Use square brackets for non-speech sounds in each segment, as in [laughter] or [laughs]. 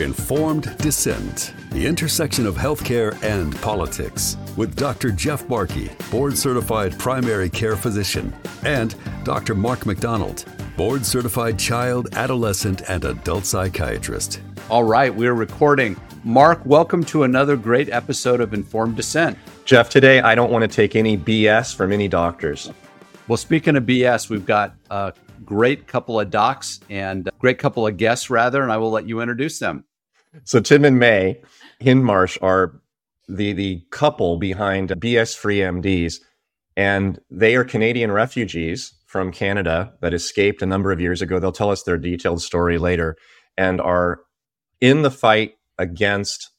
Informed Dissent, the intersection of healthcare and politics, with Dr. Jeff Barke, board certified primary care physician, and Dr. Mark McDonald, board certified child, adolescent, and adult psychiatrist. All right, we're recording. Mark, welcome to another great episode of Informed Dissent. Jeff, today I don't want to take any BS from any doctors. Well, speaking of BS, we've got a great couple of docs and great couple of guests, rather, and I will let you introduce them. So, Tim and May Hindmarsh are the, the couple behind BS Free MDs, and they are Canadian refugees from Canada that escaped a number of years ago. They'll tell us their detailed story later and are in the fight against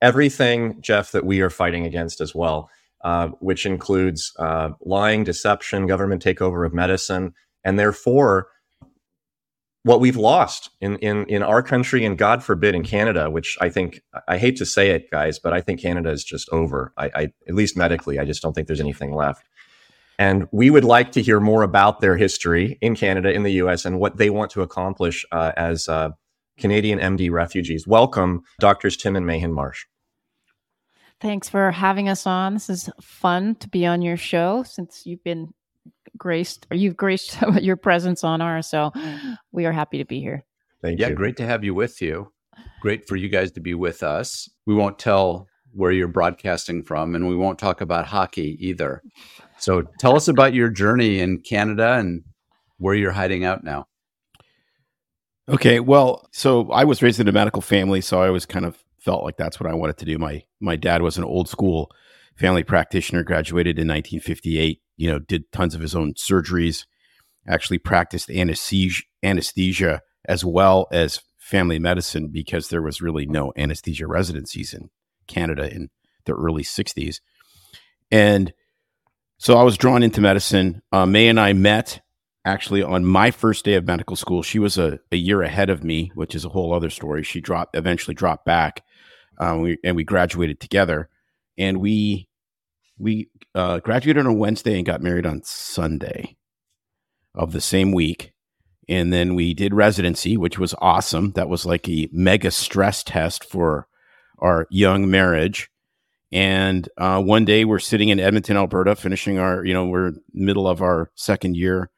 everything, Jeff, that we are fighting against as well, uh, which includes uh, lying, deception, government takeover of medicine, and therefore what we've lost in, in, in our country and God forbid in Canada, which I think, I hate to say it, guys, but I think Canada is just over. I, I at least medically, I just don't think there's anything left. And we would like to hear more about their history in Canada, in the US, and what they want to accomplish uh, as uh, Canadian MD refugees. Welcome, Doctors Tim and May Marsh. Thanks for having us on. This is fun to be on your show since you've been graced or you've graced [laughs] your presence on ours. So we are happy to be here. Thank yeah, you. great to have you with you. Great for you guys to be with us. We won't tell where you're broadcasting from, and we won't talk about hockey either. So tell us about your journey in Canada and where you're hiding out now. Okay, well, so I was raised in a medical family, so I always kind of felt like that's what I wanted to do. My my dad was an old school family practitioner, graduated in 1958. You know, did tons of his own surgeries, actually practiced anesthesia, anesthesia as well as family medicine because there was really no anesthesia residencies in Canada in the early 60s. And so I was drawn into medicine. Uh, May and I met actually on my first day of medical school. She was a, a year ahead of me, which is a whole other story. She dropped eventually dropped back, um, we, and we graduated together. And we we uh, graduated on a Wednesday and got married on Sunday of the same week. And then we did residency, which was awesome. That was like a mega stress test for our young marriage. And uh, one day we're sitting in Edmonton, Alberta, finishing our, you know, we're middle of our second year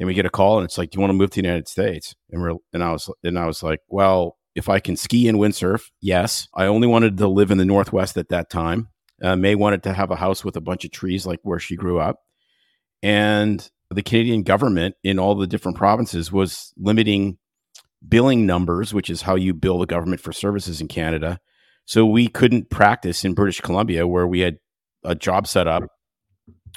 and we get a call and it's like, "Do you want to move to the United States?" And we're and I was and I was like, "Well, if I can ski and windsurf, yes." I only wanted to live in the Northwest at that time. Uh, May wanted to have a house with a bunch of trees, like where she grew up, and the Canadian government in all the different provinces was limiting billing numbers, which is how you bill the government for services in Canada. So we couldn't practice in British Columbia, where we had a job set up.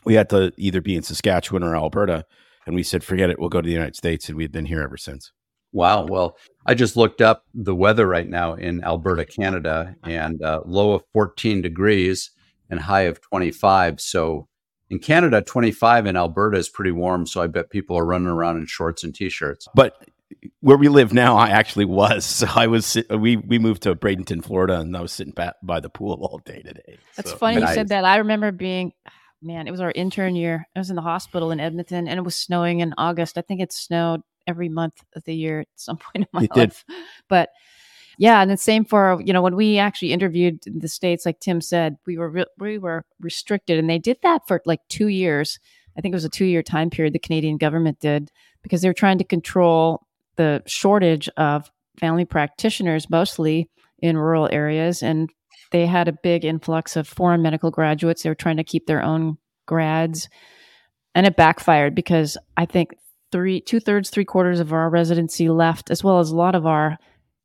We had to either be in Saskatchewan or Alberta and we said, forget it, we'll go to the United States. And we've been here ever since. Wow. Well, I just looked up the weather right now in Alberta, Canada, and uh, low of 14 degrees and high of 25. So in Canada, 25 in Alberta is pretty warm. So I bet people are running around in shorts and t-shirts. But where we live now, I actually was. [laughs] So I was. We we moved to Bradenton, Florida, and I was sitting by, by the pool all day today. That's so. funny you said that. I remember being man, it was our intern year. I was in the hospital in Edmonton and it was snowing in August. I think it snowed every month of the year at some [laughs] point in my it life. Did. But yeah, and the same for you know when we actually interviewed in the states, like Tim said, we were re- we were restricted, and they did that for like two years. I think it was a two year time period the Canadian government did because they were trying to control the shortage of family practitioners, mostly in rural areas, and they had a big influx of foreign medical graduates. They were trying to keep their own grads, and it backfired because I think three, two thirds, three quarters of our residency left, as well as a lot of our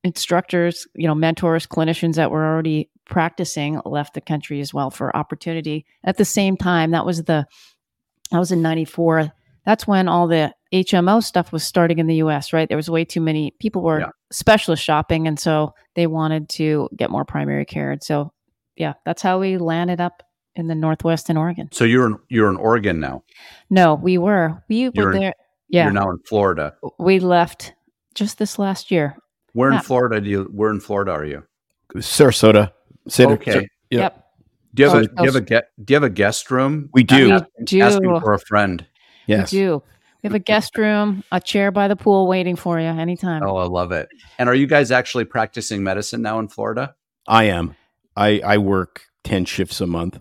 instructors, you know, mentors, clinicians that were already practicing left the country as well for opportunity. At the same time, that was the that was in 94. That's when all the HMO stuff was starting in the US, right? There was way too many people were yeah. specialist shopping and so they wanted to get more primary care. And so yeah, that's how we landed up in the Northwest in Oregon. So you're in, you're in Oregon now. No, we were. We you're were there. Yeah. You're now in Florida. We left just this last year. Where Yeah. in Florida do you where in Florida are you? Sarasota. Santa- Okay. Sar- yeah. Yep. Do you have a So- do you have a get do you have a guest room? We do. We Asking, do. asking for a friend. Yes. We do. We have a guest room, a chair by the pool waiting for you anytime. Oh, I love it. And are you guys actually practicing medicine now in Florida? I am. I I work ten shifts a month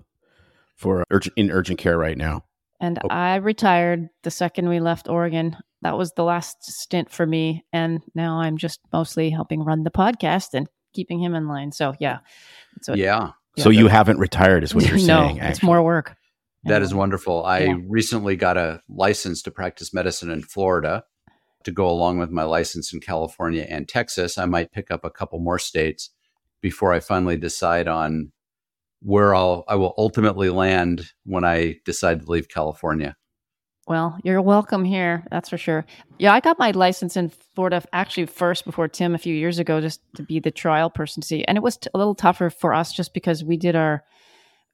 for urgent in urgent care right now. And Oh. I retired the second we left Oregon. That was the last stint for me. And now I'm just mostly helping run the podcast and keeping him in line. So, yeah. So, yeah. So you haven't retired, is what you're [laughs] no, saying. it's more work. That is wonderful. I Yeah. recently got a license to practice medicine in Florida to go along with my license in California and Texas. I might pick up a couple more states before I finally decide on where I'll I will ultimately land when I decide to leave California. Well, you're welcome here. That's for sure. Yeah, I got my license in Florida actually first before Tim a few years ago, just to be the trial person. See, and it was t- a little tougher for us just because we did our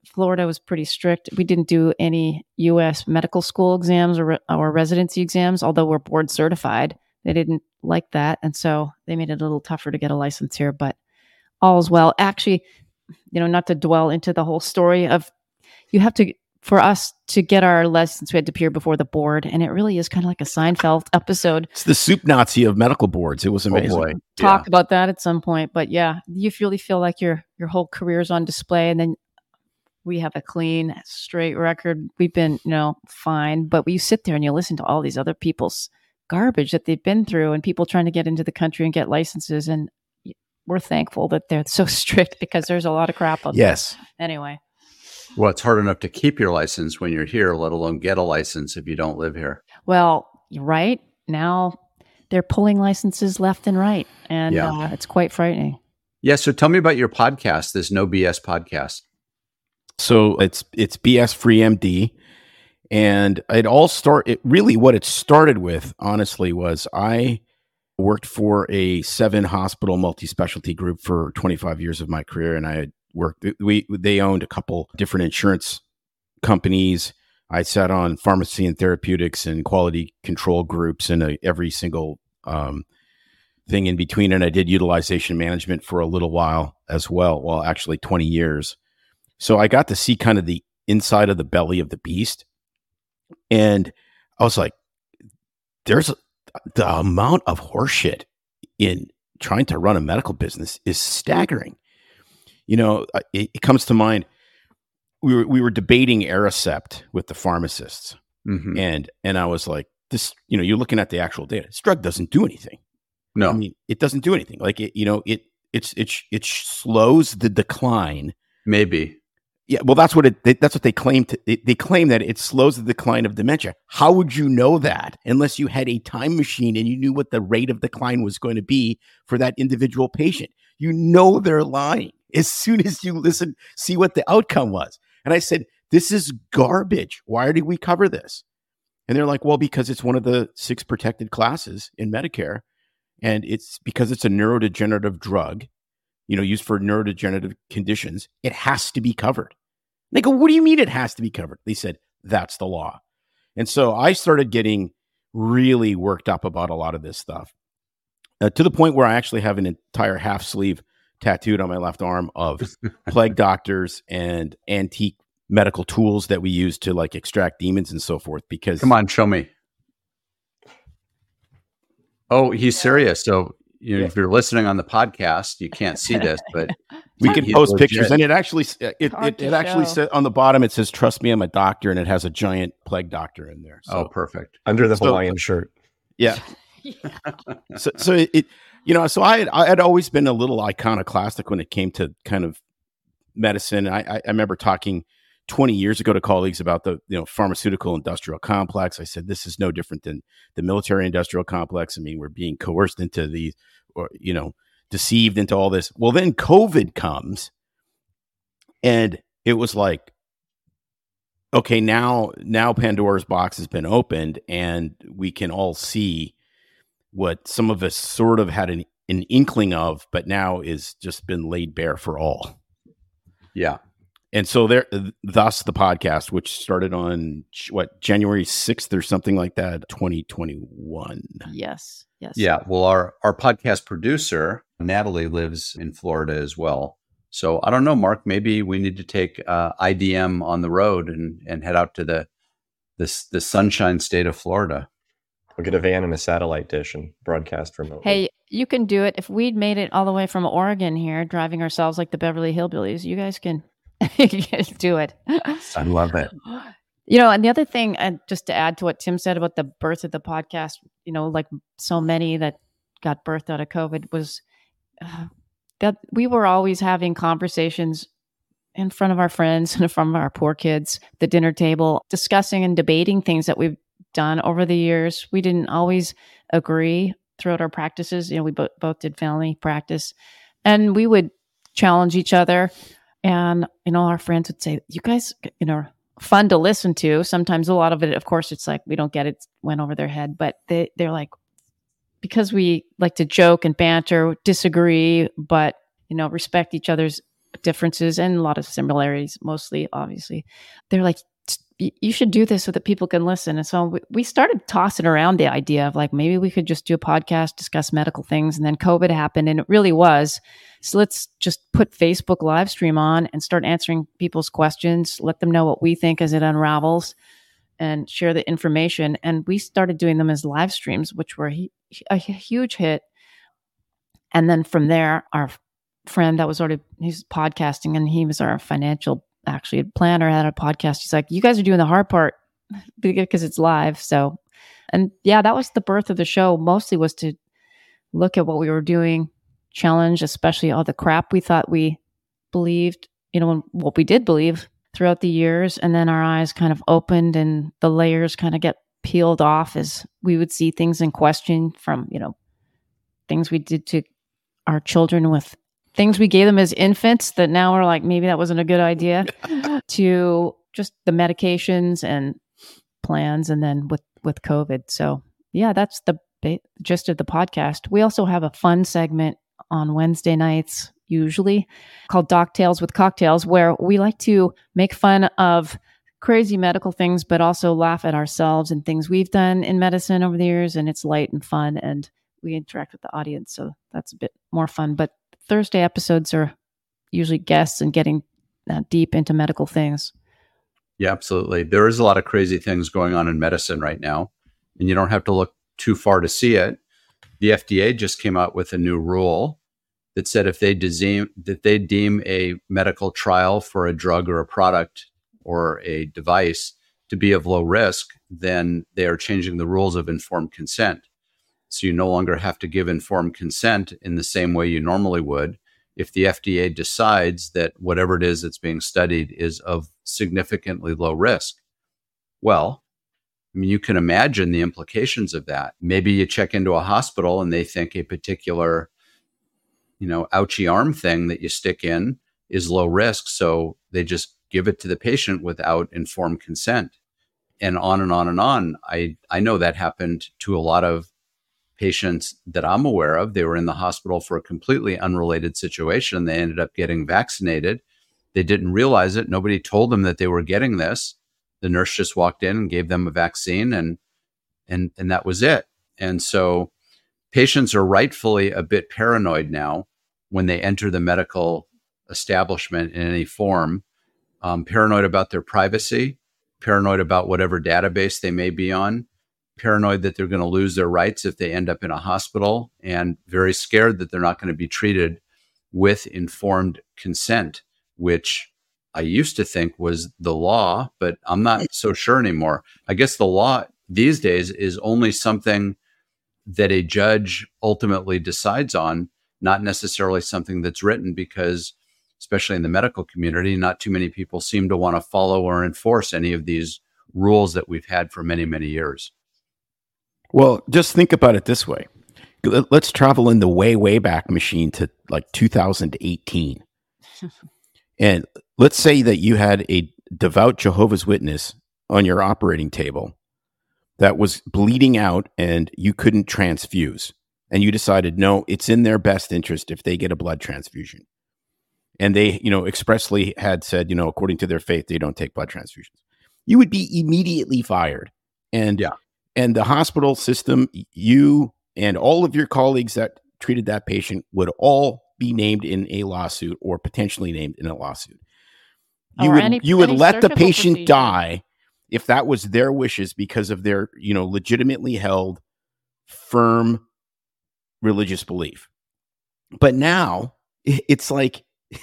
Florida was pretty strict. We didn't do any U.S. medical school exams or, or residency exams, although we're board certified. They didn't like that, and so they made it a little tougher to get a license here. But all is well. Actually, you know, not to dwell into the whole story of you have to for us to get our license, we had to appear before the board, and it really is kind of like a Seinfeld episode. It's the soup Nazi of medical boards. It was Oh amazing. boy. Talk about that at some point, but yeah, you really feel like your your whole career is on display, and then we have a clean, straight record. We've been, you know, fine, but you sit there and you listen to all these other people's garbage that they've been through, and people trying to get into the country and get licenses, and we're thankful that they're so [laughs] strict because there's a lot of crap out Yes. there. Anyway. Well, it's hard enough to keep your license when you're here, let alone get a license if you don't live here. Well, right now they're pulling licenses left and right, and Yeah. uh, it's quite frightening. Yeah. So tell me about your podcast, this No BS podcast. So it's it's BS free MD, and it all start. It really what it started with, honestly, was I worked for a seven hospital multi specialty group for 25 years of my career, and I had worked. We they owned a couple different insurance companies. I sat on pharmacy and therapeutics and quality control groups and uh, every single um, thing in between. And I did utilization management for a little while as well. Well, actually, 20 years. So I got to see kind of the inside of the belly of the beast. And I was like, there's the amount of horseshit in trying to run a medical business is staggering. You know, it, it comes to mind. We were, we were debating Aricept with the pharmacists, Mhm. and and I was like, this, you know, you're looking at the actual data. This drug doesn't do anything. No. I mean, it doesn't do anything. Like it, you know, it it's it it slows the decline Maybe. Yeah, well, that's what it. They, that's what they claim. To, they, they claim that it slows the decline of dementia. How would you know that unless you had a time machine and you knew what the rate of decline was going to be for that individual patient? You know they're lying [laughs] as soon as you listen, see what the outcome was. And I said, "This is garbage. Why did we cover this?" And they're like, "Well, because it's one of the six protected classes in Medicare, and it's because it's a neurodegenerative drug." You know, used for neurodegenerative conditions, it has to be covered. They go, What do you mean it has to be covered? They said, That's the law. And so I started getting really worked up about a lot of this stuff uh, to the point where I actually have an entire half sleeve tattooed on my left arm of [laughs] plague doctors and antique medical tools that we use to like extract demons and so forth. Because Come on, show me. Oh, he's serious. So you know, Yeah. if you're listening on the podcast, you can't see this, [laughs] but we can post legit. pictures and it actually it, it, it, it actually show. says on the bottom it says trust me i'm a doctor and it has a giant plague doctor in there oh, so oh, perfect. under the So- Hawaiian shirt. [laughs] yeah so so it, it you know so i had, i had always been a little iconoclastic when it came to kind of medicine I, I i remember talking 20 years ago to colleagues about the you know pharmaceutical industrial complex. I said this is no different than the military industrial complex. I mean we're being coerced into the or you know deceived into all this. Well then covid comes and it was like okay now now pandora's box has been opened and we can all see what some of us sort of had an, an inkling of but now is just been laid bare for all. Yeah. And so there thus the podcast which started on what january 6th or something like that 2021 Yes. Yes. Yeah. Well, our, our podcast producer, Natalie, lives in Florida as well. So I don't know, Mark, maybe we need to take uh, IDM on the road and, and head out to the this the sunshine state of Florida. We'll get a van and a satellite dish and broadcast remotely. Hey, you can do it. If we'd made it all the way from Oregon here, driving ourselves like the Beverly Hillbillies, you guys can, [laughs] you guys do it. I love it. You know, and the other thing, and just to add to what Tim said about the birth of the podcast, you know, like so many that got birthed out of COVID was uh, that we were always having conversations in front of our friends and from our poor kids, the dinner table, discussing and debating things that we've done over the years. We didn't always agree throughout our practices. You know, we bo- both did family practice and we would challenge each other. And, you know, our friends would say, You guys, you know, fun to listen to. Sometimes a lot of it, of course, it's like we don't get it, went over their head, but they, they're like, because we like to joke and banter, disagree, but, you know, respect each other's differences and a lot of similarities, mostly, obviously. They're like, you should do this so that people can listen. And so we started tossing around the idea of like maybe we could just do a podcast, discuss medical things. And then COVID happened and it really was. So let's just put Facebook live stream on and start answering people's questions, let them know what we think as it unravels and share the information. And we started doing them as live streams, which were a huge hit. And then from there, our friend that was already, he's podcasting and he was our financial actually planner had a podcast. He's like, you guys are doing the hard part [laughs] because it's live. So, and yeah, that was the birth of the show. Mostly was to look at what we were doing, challenge, especially all the crap we thought we believed, you know, what we did believe throughout the years. And then our eyes kind of opened and the layers kind of get peeled off as we would see things in question from, you know, things we did to our children with things we gave them as infants that now are like maybe that wasn't a good idea [laughs] to just the medications and plans and then with with covid so yeah that's the gist of the podcast we also have a fun segment on wednesday nights usually called doc tales with cocktails where we like to make fun of crazy medical things but also laugh at ourselves and things we've done in medicine over the years and it's light and fun and we interact with the audience so that's a bit more fun but Thursday episodes are usually guests and getting uh, deep into medical things. Yeah, absolutely. There is a lot of crazy things going on in medicine right now, and you don't have to look too far to see it. The FDA just came out with a new rule that said if they deem that they deem a medical trial for a drug or a product or a device to be of low risk, then they are changing the rules of informed consent. So you no longer have to give informed consent in the same way you normally would if the FDA decides that whatever it is that's being studied is of significantly low risk. Well, I mean, you can imagine the implications of that. Maybe you check into a hospital and they think a particular, you know, ouchy arm thing that you stick in is low risk. So they just give it to the patient without informed consent. And on and on and on. I, I know that happened to a lot of patients that I'm aware of. They were in the hospital for a completely unrelated situation. They ended up getting vaccinated. They didn't realize it. Nobody told them that they were getting this. The nurse just walked in and gave them a vaccine and and and that was it. And so patients are rightfully a bit paranoid now when they enter the medical establishment in any form, um, paranoid about their privacy, paranoid about whatever database they may be on, paranoid that they're going to lose their rights if they end up in a hospital, and very scared that they're not going to be treated with informed consent, which I used to think was the law, but I'm not so sure anymore. I guess the law these days is only something that a judge ultimately decides on, not necessarily something that's written because especially in the medical community, not too many people seem to want to follow or enforce any of these rules that we've had for many, many years. Well, just think about it this way. Let's travel in the way, way back machine to like 2018. [laughs] and let's say that you had a devout Jehovah's Witness on your operating table that was bleeding out and you couldn't transfuse. And you decided, no, it's in their best interest if they get a blood transfusion. And they, you know, expressly had said, you know, according to their faith, they don't take blood transfusions. You would be immediately fired. And yeah and the hospital system, you and all of your colleagues that treated that patient would all be named in a lawsuit or potentially named in a lawsuit. You or would any, you would let the patient procedure. die if that was their wishes because of their, you know, legitimately held firm religious belief. But now it's like [laughs]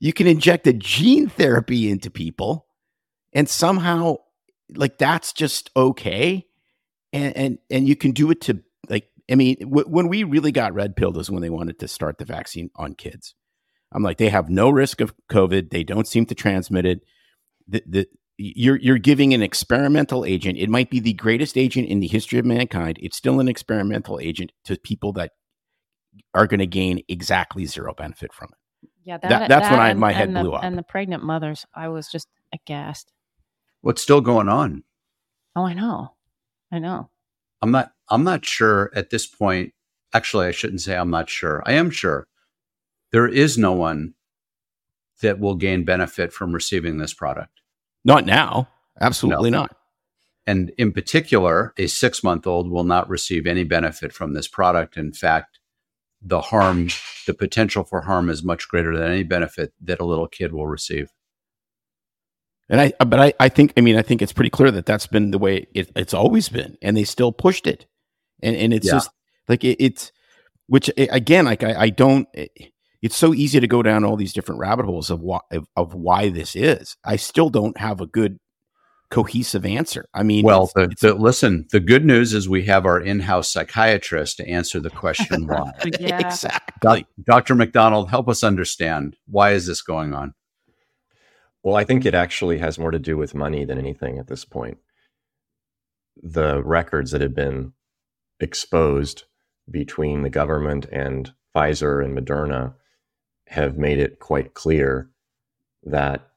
you can inject a gene therapy into people and somehow like that's just okay. And and and you can do it to like i mean w- when we really got red pilled is when they wanted to start the vaccine on kids. I'm like they have no risk of covid. They don't seem to transmit it. The, the you're you're giving an experimental agent it might be the greatest agent in the history of mankind it's still an experimental agent to people that are going to gain exactly zero benefit from it Yeah, that, That- that's when I- and- my head and the, blew up. And the pregnant mothers, I was just aghast. What's still going on? Oh, I know, I know. I'm not I'm not sure at this point. Actually, I shouldn't say I'm not sure. I am sure. There is no one that will gain benefit from receiving this product. Not now absolutely No. not And in particular, a 6-month-old will not receive any benefit from this product. In fact, the harm, the potential for harm is much greater than any benefit that a little kid will receive. And I, but I, I think, I mean, I think it's pretty clear that that's been the way it, it's always been, and they still pushed it, and and it's Yeah. just like it, it's, which eh, again, like I, I don't. Eh, it's so easy to go down all these different rabbit holes of why of, of why this is. I still don't have a good cohesive answer. I mean, Well, it's- the, it's- the, listen, the good news is we have our in-house psychiatrist to answer the question [laughs] why. [laughs] Yeah. exactly. Doc- Dr. McDonald, help us understand why is this going on? Well, I think it actually has more to do with money than anything at this point. The records that have been exposed between the government and Pfizer and Moderna have made it quite clear that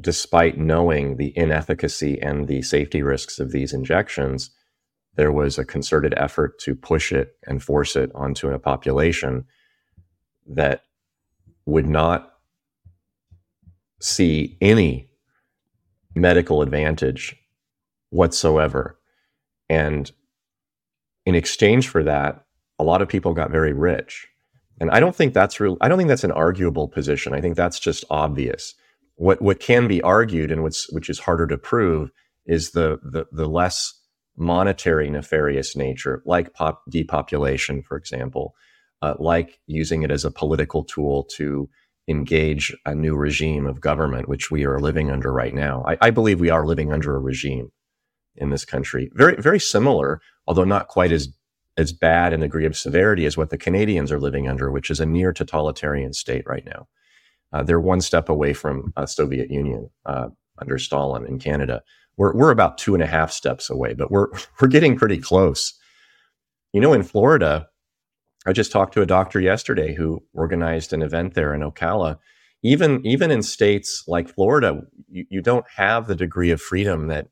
despite knowing the inefficacy and the safety risks of these injections, there was a concerted effort to push it and force it onto a population that would not see any medical advantage whatsoever. And in exchange for that, a lot of people got very rich. And I don't think that's real. I don't think that's an arguable position. I think that's just obvious. What what can be argued and what's which is harder to prove is the the, the less monetary nefarious nature, like pop depopulation, for example, uh, like using it as a political tool to engage a new regime of government, which we are living under right now. I, I believe we are living under a regime in this country, very very similar, although not quite as as bad in the degree of severity as what the Canadians are living under, which is a near totalitarian state right now. Uh, they're one step away from uh, Soviet Union uh, under Stalin in Canada. We're we're about two and a half steps away, but we're [laughs] we're getting pretty close. You know, in Florida, I just talked to a doctor yesterday who organized an event there in Ocala. Even even in states like Florida, you, you don't have the degree of freedom that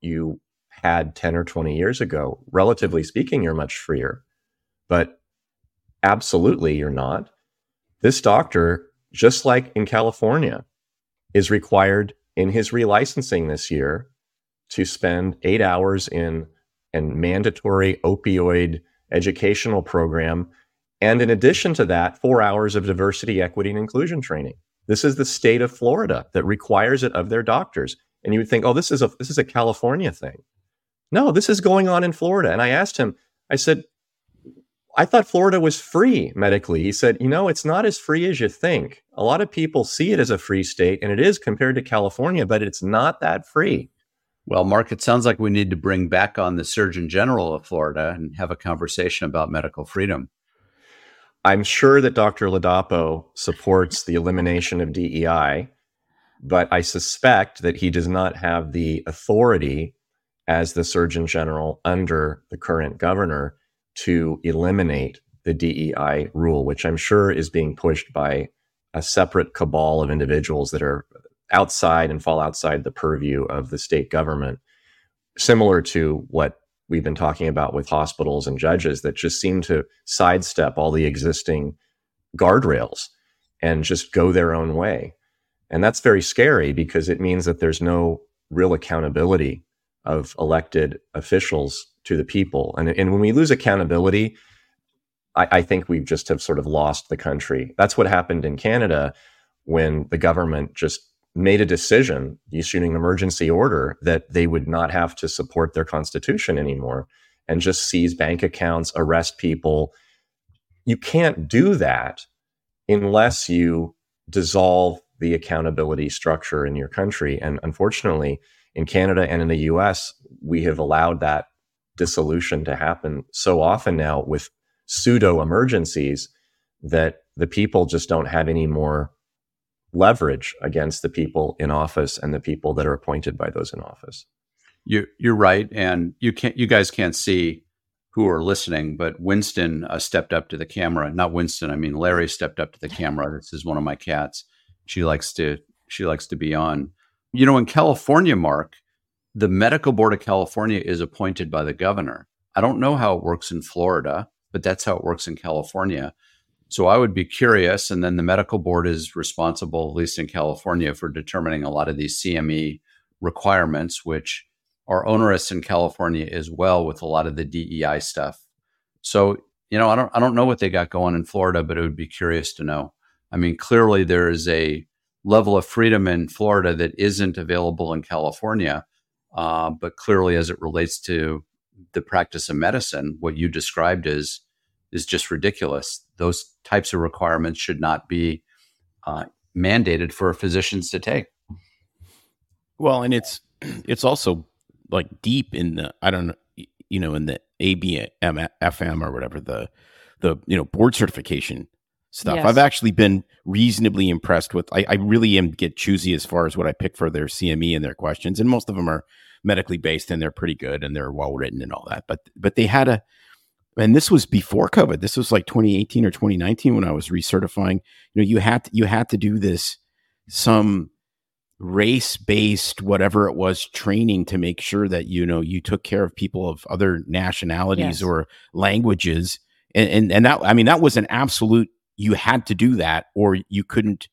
you had 10 or 20 years ago. Relatively speaking, you're much freer. But absolutely you're not. This doctor, just like in California, is required in his relicensing this year to spend eight hours in a mandatory opioid educational program. And in addition to that, four hours of diversity, equity, and inclusion training. This is the state of Florida that requires it of their doctors. And you would think, oh, this is a this is a California thing. No, this is going on in Florida. And I asked him, I said, I thought Florida was free medically. He said, you know, it's not as free as you think. A lot of people see it as a free state, and it is compared to California, but it's not that free. Well, Mark, it sounds like we need to bring back on the Surgeon General of Florida and have a conversation about medical freedom. I'm sure that Dr. Ladapo supports the elimination of DEI, but I suspect that he does not have the authority as the Surgeon General under the current governor to eliminate the DEI rule, which I'm sure is being pushed by a separate cabal of individuals that are outside and fall outside the purview of the state government, similar to what we've been talking about with hospitals and judges that just seem to sidestep all the existing guardrails and just go their own way. And that's very scary because it means that there's no real accountability of elected officials to the people. And, and when we lose accountability, I, I think we just have sort of lost the country. That's what happened in Canada when the government just made a decision, issuing an emergency order, that they would not have to support their constitution anymore and just seize bank accounts, arrest people. You can't do that unless you dissolve the accountability structure in your country. And unfortunately, in Canada and in the US, we have allowed that dissolution to happen so often now with pseudo emergencies that the people just don't have any more leverage against the people in office and the people that are appointed by those in office. You, you're right, and you can't. You guys can't see who are listening, but Winston uh, stepped up to the camera. Not Winston, I mean Larry stepped up to the camera. This is one of my cats. She likes to she likes to be on. You know, in California, Mark, the Medical Board of California is appointed by the governor. I don't know how it works in Florida, but that's how it works in California. So I would be curious. And then the medical board is responsible, at least in California, for determining a lot of these CME requirements, which are onerous in California as well with a lot of the DEI stuff. So, you know, I don't I don't know what they got going in Florida, but it would be curious to know. I mean, clearly there is a level of freedom in Florida that isn't available in California. Uh, but clearly, as it relates to the practice of medicine, what you described is is just ridiculous. Those types of requirements should not be uh, mandated for physicians to take. Well, and it's [clears throat] it's also like deep in the I don't know you know in the ABM FM or whatever the the you know board certification stuff. Yes. I've actually been reasonably impressed with. I, I, really am get choosy as far as what I pick for their CME and their questions, and most of them are medically based and they're pretty good and they're well written and all that. But but they had a, and this was before COVID. This was like 2018 or 2019 when I was recertifying. You know, you had to, you had to do this some race based whatever it was training to make sure that you know you took care of people of other nationalities yes. or languages and, and and that i mean that was an absolute you had to do that or you couldn't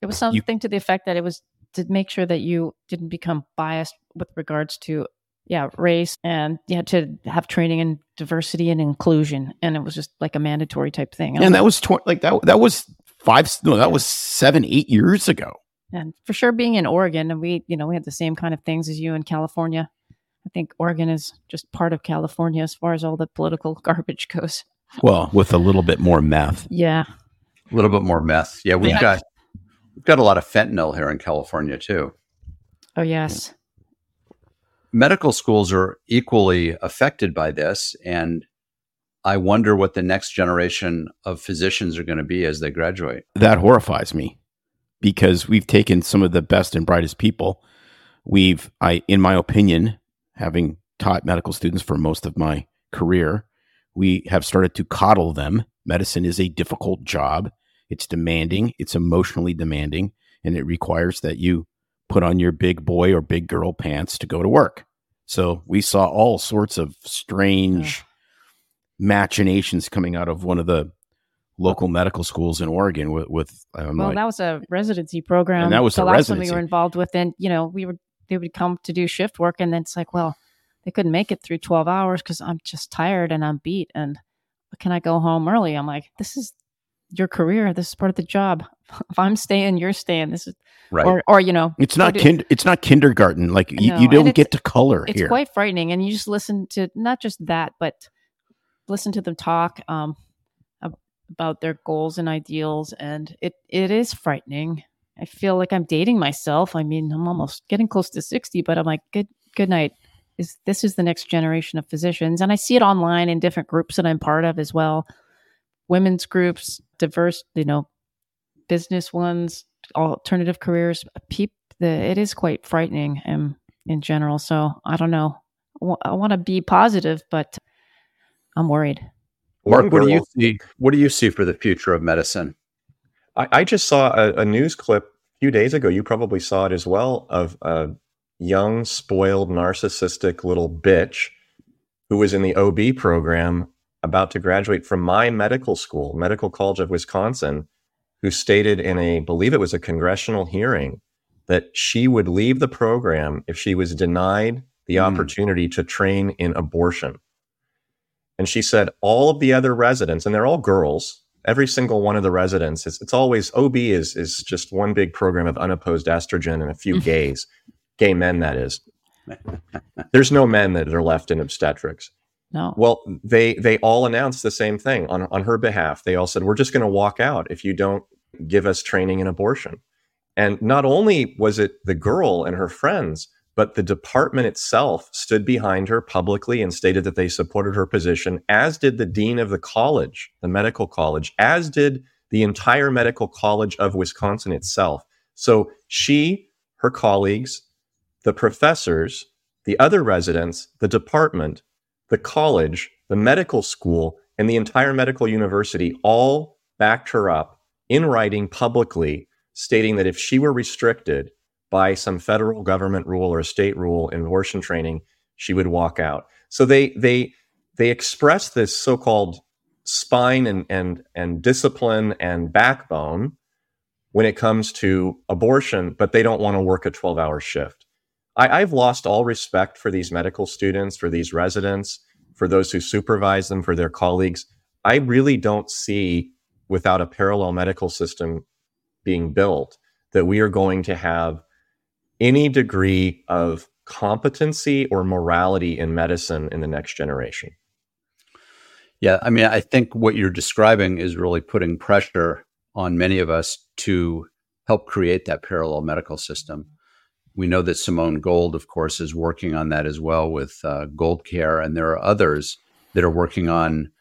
it was something you, to the effect that it was to make sure that you didn't become biased with regards to yeah race and you had to have training in diversity and inclusion. And it was just like a mandatory type thing. And that was tw- like that that was five no that was seven eight years ago. And for sure being in oregon and we you know we had the same kind of things as you in california. I think oregon is just part of california as far as all the political [laughs] garbage goes well, with a little bit more meth. Yeah. A little bit more meth. Yeah, we've yeah. got we've got a lot of fentanyl here in California too. Oh yes. Medical schools are equally affected by this and I wonder what the next generation of physicians are going to be as they graduate. That horrifies me because we've taken some of the best and brightest people. We've I in my opinion, having taught medical students for most of my career, we have started to coddle them. Medicine is a difficult job. It's demanding, it's emotionally demanding, and it requires that you put on your big boy or big girl pants to go to work. So we saw all sorts of strange machinations coming out of one of the local medical schools in Oregon with, with well, like, that was a residency program. And that was the last residency. one we were involved with. And, you know, we were, they would come to do shift work and then it's like, well, they couldn't make it through 12 hours because I'm just tired and I'm beat. And can I go home early? I'm like, this is your career. This is part of the job. [laughs] If I'm staying, you're staying. This is right. Or, or you know, it's not kind, it's not kindergarten. Like you, you don't get to color. Here. It's here. quite frightening, and you just listen to not just that, but listen to them talk um, about their goals and ideals, and it it is frightening. I feel like I'm dating myself. I mean, I'm almost getting close to sixty, but I'm like, good good night is this is the next generation of physicians. And i see it online in different groups that i'm part of as well. Women's groups diverse you know business ones alternative careers. Peep the it is quite frightening in, in general. So i don't know. I want to be positive but i'm worried. Mark what do you see what do you see for the future of medicine? I, I just saw a, a, news clip a few days ago. You probably saw it as well of uh, young, spoiled, narcissistic little bitch who was in the OB program about to graduate from my medical school, Medical College of Wisconsin, who stated in a, believe it was a congressional hearing, that she would leave the program if she was denied the mm. opportunity to train in abortion. And she said all of the other residents, and they're all girls, every single one of the residents, it's, it's always OB is is just one big program of unopposed estrogen and a few [laughs] gays, gay men that is. There's no men that are left in obstetrics. No. Well, they they all announced the same thing on on her behalf. They all said, "We're just going to walk out if you don't give us training in abortion." And not only was it the girl and her friends, but the department itself stood behind her publicly and stated that they supported her position, as did the dean of the college, the medical college, as did the entire medical college of Wisconsin itself. So she, her colleagues, the professors, the other residents, the department, the college, the medical school, and the entire medical university all backed her up in writing publicly stating that if she were restricted by some federal government rule or a state rule in abortion training, she would walk out. So they they they express this so-called spine and and and discipline and backbone when it comes to abortion, but they don't want to work a 12-hour shift. I, I've lost all respect for these medical students, for these residents, for those who supervise them, for their colleagues. I really don't see without a parallel medical system being built that we are going to have any degree of competency or morality in medicine in the next generation. Yeah, I mean, I think what you're describing is really putting pressure on many of us to help create that parallel medical system. We know that Simone Gold, of course, is working on that as well with uh, GoldCare, and there are others that are working on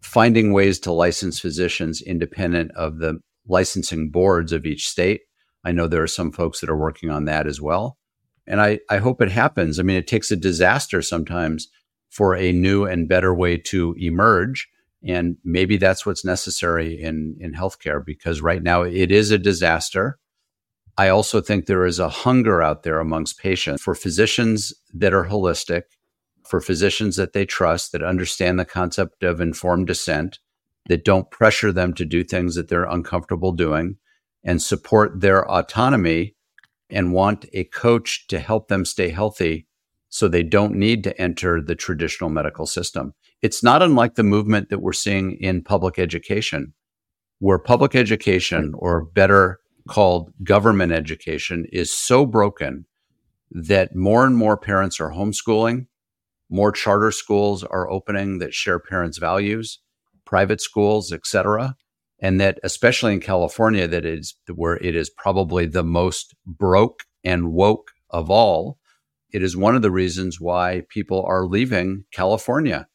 finding ways to license physicians independent of the licensing boards of each state. I know there are some folks that are working on that as well. And I, I hope it happens. I mean, it takes a disaster sometimes for a new and better way to emerge. And maybe that's what's necessary in, in healthcare because right now it is a disaster. I also think there is a hunger out there amongst patients for physicians that are holistic, for physicians that they trust, that understand the concept of informed dissent, that don't pressure them to do things that they're uncomfortable doing and support their autonomy and want a coach to help them stay healthy so they don't need to enter the traditional medical system. It's not unlike the movement that we're seeing in public education, where public education, or better called government education, is so broken that more and more parents are homeschooling, more charter schools are opening that share parents' values private schools, et cetera. And that, especially in California, that is where it is probably the most broke and woke of all. It is one of the reasons why people are leaving California.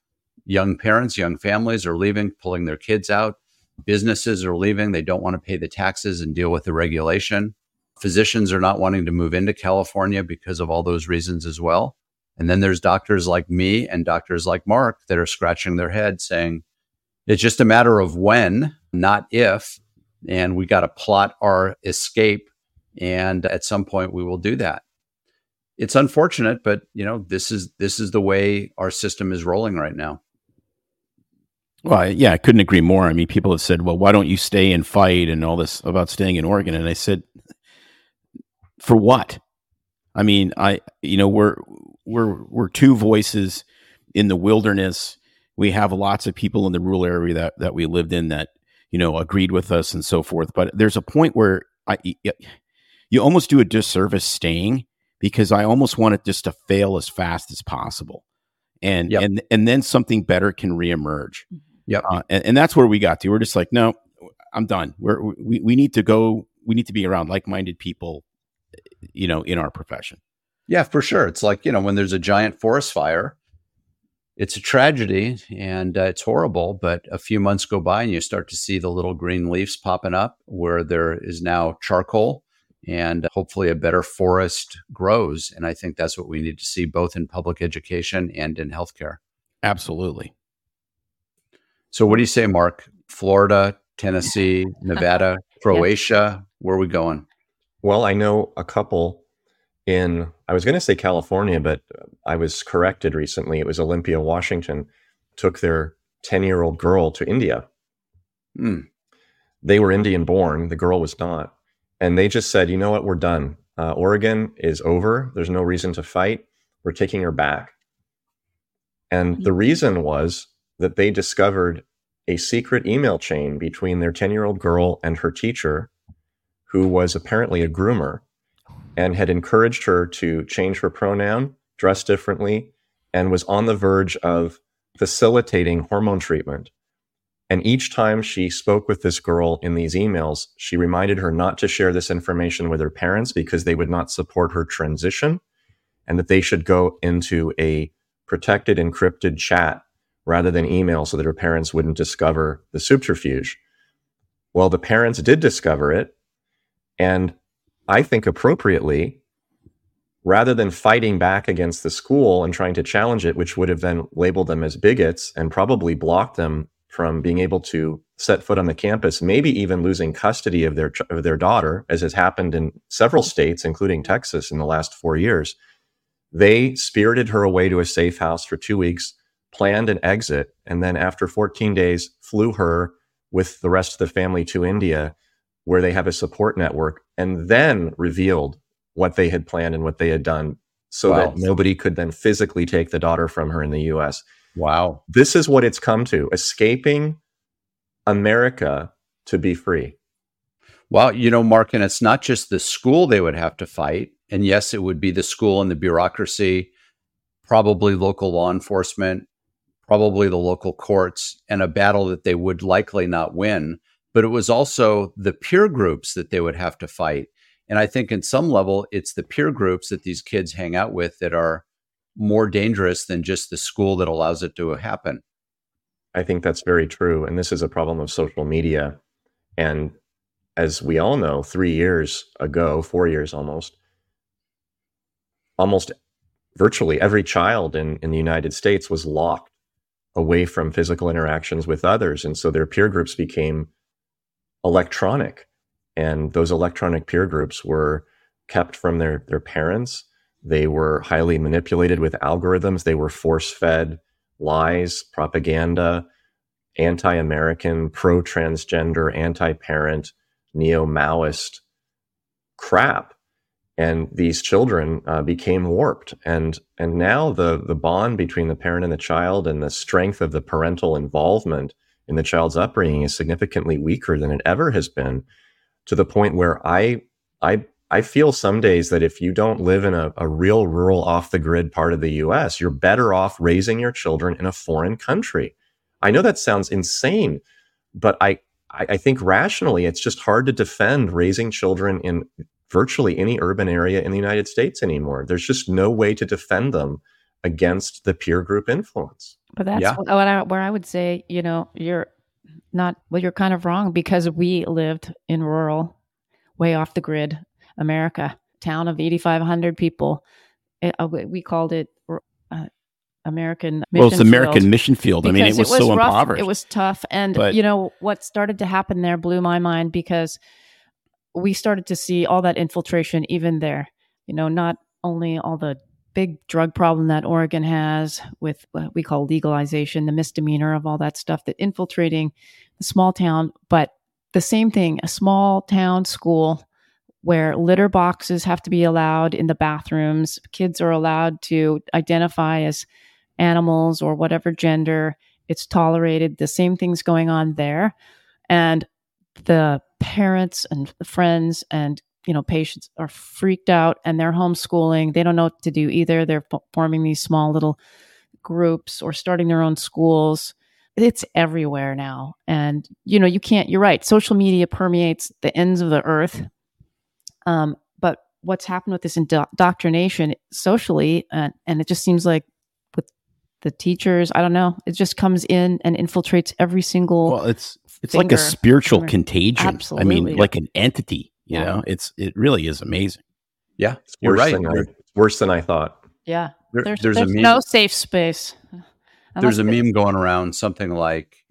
Young parents, young families are leaving, pulling their kids out. Businesses are leaving. They don't want to pay the taxes and deal with the regulation. Physicians are not wanting to move into California because of all those reasons as well. And then there's doctors like me and doctors like Mark that are scratching their head saying, it's just a matter of when, not if. And we got to plot our escape. And at some point, we will do that. It's unfortunate, but you know this is this is the way our system is rolling right now. Well, yeah, I couldn't agree more. I mean, people have said, "Well, why don't you stay and fight?" and all this about staying in Oregon. And I said, "For what?" I mean, I you know we're we're we're two voices in the wilderness we have lots of people in the rural area that that we lived in that you know agreed with us and so forth but there's a point where i you almost do a disservice staying because i almost want it just to fail as fast as possible and yep. and and then something better can reemerge mm-hmm. Yeah uh, and, and that's where we got to we're just like no i'm done we're we, we need to go we need to be around like-minded people you know in our profession yeah for sure it's like you know when there's a giant forest fire it's a tragedy and uh, it's horrible. But a few months go by and you start to see the little green leaves popping up where there is now charcoal and hopefully a better forest grows. And I think that's what we need to see both in public education and in healthcare. Absolutely. So, what do you say, Mark? Florida, Tennessee, [laughs] Nevada, Croatia? Where are we going? Well, I know a couple in I was going to say California, but I was corrected recently. It was Olympia, Washington, took their 10 year old girl to India. Mm. They were Indian born, the girl was not. And they just said, you know what, we're done. Uh, Oregon is over. There's no reason to fight. We're taking her back. And mm-hmm. the reason was that they discovered a secret email chain between their 10 year old girl and her teacher, who was apparently a groomer and had encouraged her to change her pronoun, dress differently, and was on the verge of facilitating hormone treatment. And each time she spoke with this girl in these emails, she reminded her not to share this information with her parents because they would not support her transition and that they should go into a protected encrypted chat rather than email so that her parents wouldn't discover the subterfuge. Well, the parents did discover it. And I think appropriately, rather than fighting back against the school and trying to challenge it, which would have then labeled them as bigots and probably blocked them from being able to set foot on the campus, maybe even losing custody of their of their daughter, as has happened in several states, including Texas, in the last four years. They spirited her away to a safe house for two weeks, planned an exit, and then after 14 days, flew her with the rest of the family to India, where they have a support network, and then revealed what they had planned and what they had done so wow. that nobody could then physically take the daughter from her in the US. Wow. This is what it's come to escaping America to be free. Well, you know, Mark, and it's not just the school they would have to fight. And yes, it would be the school and the bureaucracy, probably local law enforcement, probably the local courts, and a battle that they would likely not win. But it was also the peer groups that they would have to fight. And I think in some level, it's the peer groups that these kids hang out with that are more dangerous than just the school that allows it to happen. I think that's very true. And this is a problem of social media. And as we all know, three years ago, four years almost, almost virtually every child in, in the United States was locked away from physical interactions with others. And so their peer groups became electronic. And those electronic peer groups were kept from their, their parents they were highly manipulated with algorithms. They were force fed lies, propaganda, anti American, pro transgender, anti parent, neo Maoist crap. And these children uh, became warped. And, and now the, the bond between the parent and the child and the strength of the parental involvement in the child's upbringing is significantly weaker than it ever has been to the point where I, I I feel some days that if you don't live in a, a real rural off the grid part of the US, you're better off raising your children in a foreign country. I know that sounds insane, but I, I think rationally, it's just hard to defend raising children in virtually any urban area in the United States anymore. There's just no way to defend them against the peer group influence. But that's yeah. what I, where I would say, you know, you're not, well, you're kind of wrong because we lived in rural, way off the grid America, town of 8,500 people. It, uh, we called it uh, American Well, it's American mission field. I mean, it was, it was so rough, impoverished. It was tough. And, but, you know, what started to happen there blew my mind because we started to see all that infiltration even there. You know, not only all the big drug problem that Oregon has with what we call legalization, the misdemeanor of all that stuff that infiltrating the small town, but the same thing, a small town school where litter boxes have to be allowed in the bathrooms. Kids are allowed to identify as animals or whatever gender. It's tolerated. The same thing's going on there. And the parents and friends and you know patients are freaked out and they're homeschooling. They don't know what to do either. They're forming these small little groups or starting their own schools. It's everywhere now. And you know you can't you're right social media permeates the ends of the earth. Um, but what's happened with this indoctrination socially, uh, and it just seems like with the teachers, I don't know, it just comes in and infiltrates every single. Well, it's it's like a spiritual contagion. Absolutely. I mean, like an entity. You yeah. know, it's it really is amazing. Yeah, you're right. Than I, worse than I thought. Yeah, there, there's, there's, there's no safe space. There's a meme going around something like,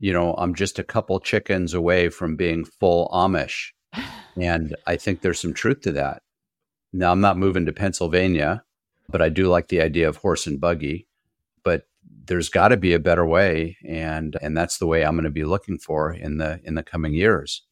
you know, I'm just a couple chickens away from being full Amish. [laughs] And I think there's some truth to that. Now, I'm not moving to Pennsylvania, but I do like the idea of horse and buggy. But there's got to be a better way, and and that's the way I'm going to be looking for in the in the coming years.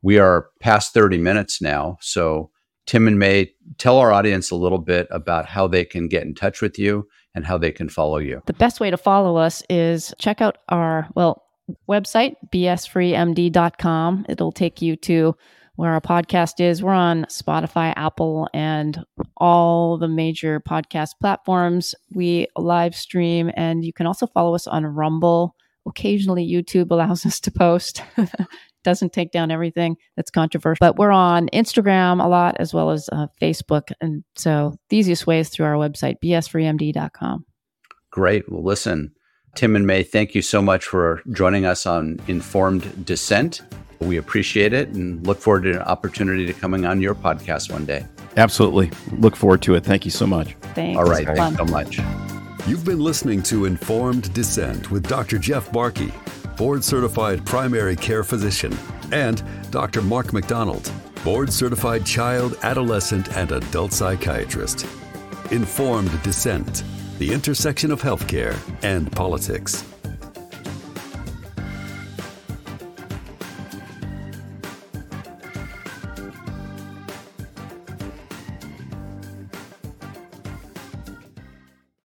We are past 30 minutes now, so Tim and May, tell our audience a little bit about how they can get in touch with you and how they can follow you. The best way to follow us is check out our well website, bsfreemd.com. It'll take you to where our podcast is. We're on Spotify, Apple, and all the major podcast platforms. We live stream, and you can also follow us on Rumble. Occasionally, YouTube allows [laughs] us to post. [laughs] Doesn't take down everything that's controversial, but we're on Instagram a lot as well as uh, Facebook. And so the easiest way is through our website, bsfreemd.com. Great. Well, listen, Tim and May, thank you so much for joining us on Informed Dissent. We appreciate it and look forward to an opportunity to coming on your podcast one day. Absolutely. Look forward to it. Thank you so much. Thanks. All right. Thanks so much. You've been listening to Informed Dissent with Dr. Jeff Barke, board certified primary care physician, and Dr. Mark McDonald, board certified child, adolescent, and adult psychiatrist. Informed Dissent, the intersection of healthcare and politics.